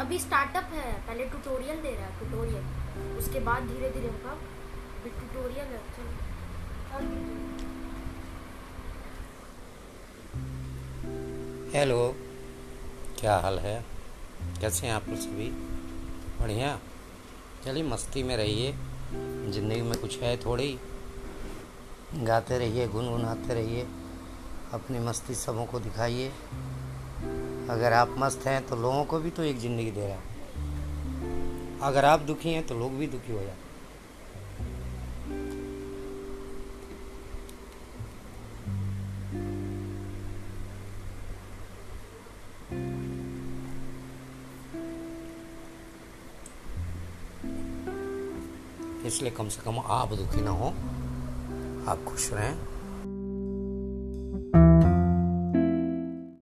अभी स्टार्टअप है, पहले ट्यूटोरियल दे रहा है ट्यूटोरियल उसके बाद धीरे धीरे होगा। अभी ट्यूटोरियल है चलो हेलो क्या हाल है? कैसे हैं आप लोग सभी? बढ़िया। चलिए, मस्ती में रहिए। ज़िंदगी में कुछ है थोड़ी। गाते रहिए, गुनगुनाते रहिए। अपनी मस्ती सबों को दिखाइए। अगर आप मस्त हैं तो लोगों को भी तो एक ज़िंदगी दे रहा है। अगर आप दुखी हैं तो लोग भी दुखी हो जाते इसलिए कम से कम आप दुखी ना हो, आप खुश रहें।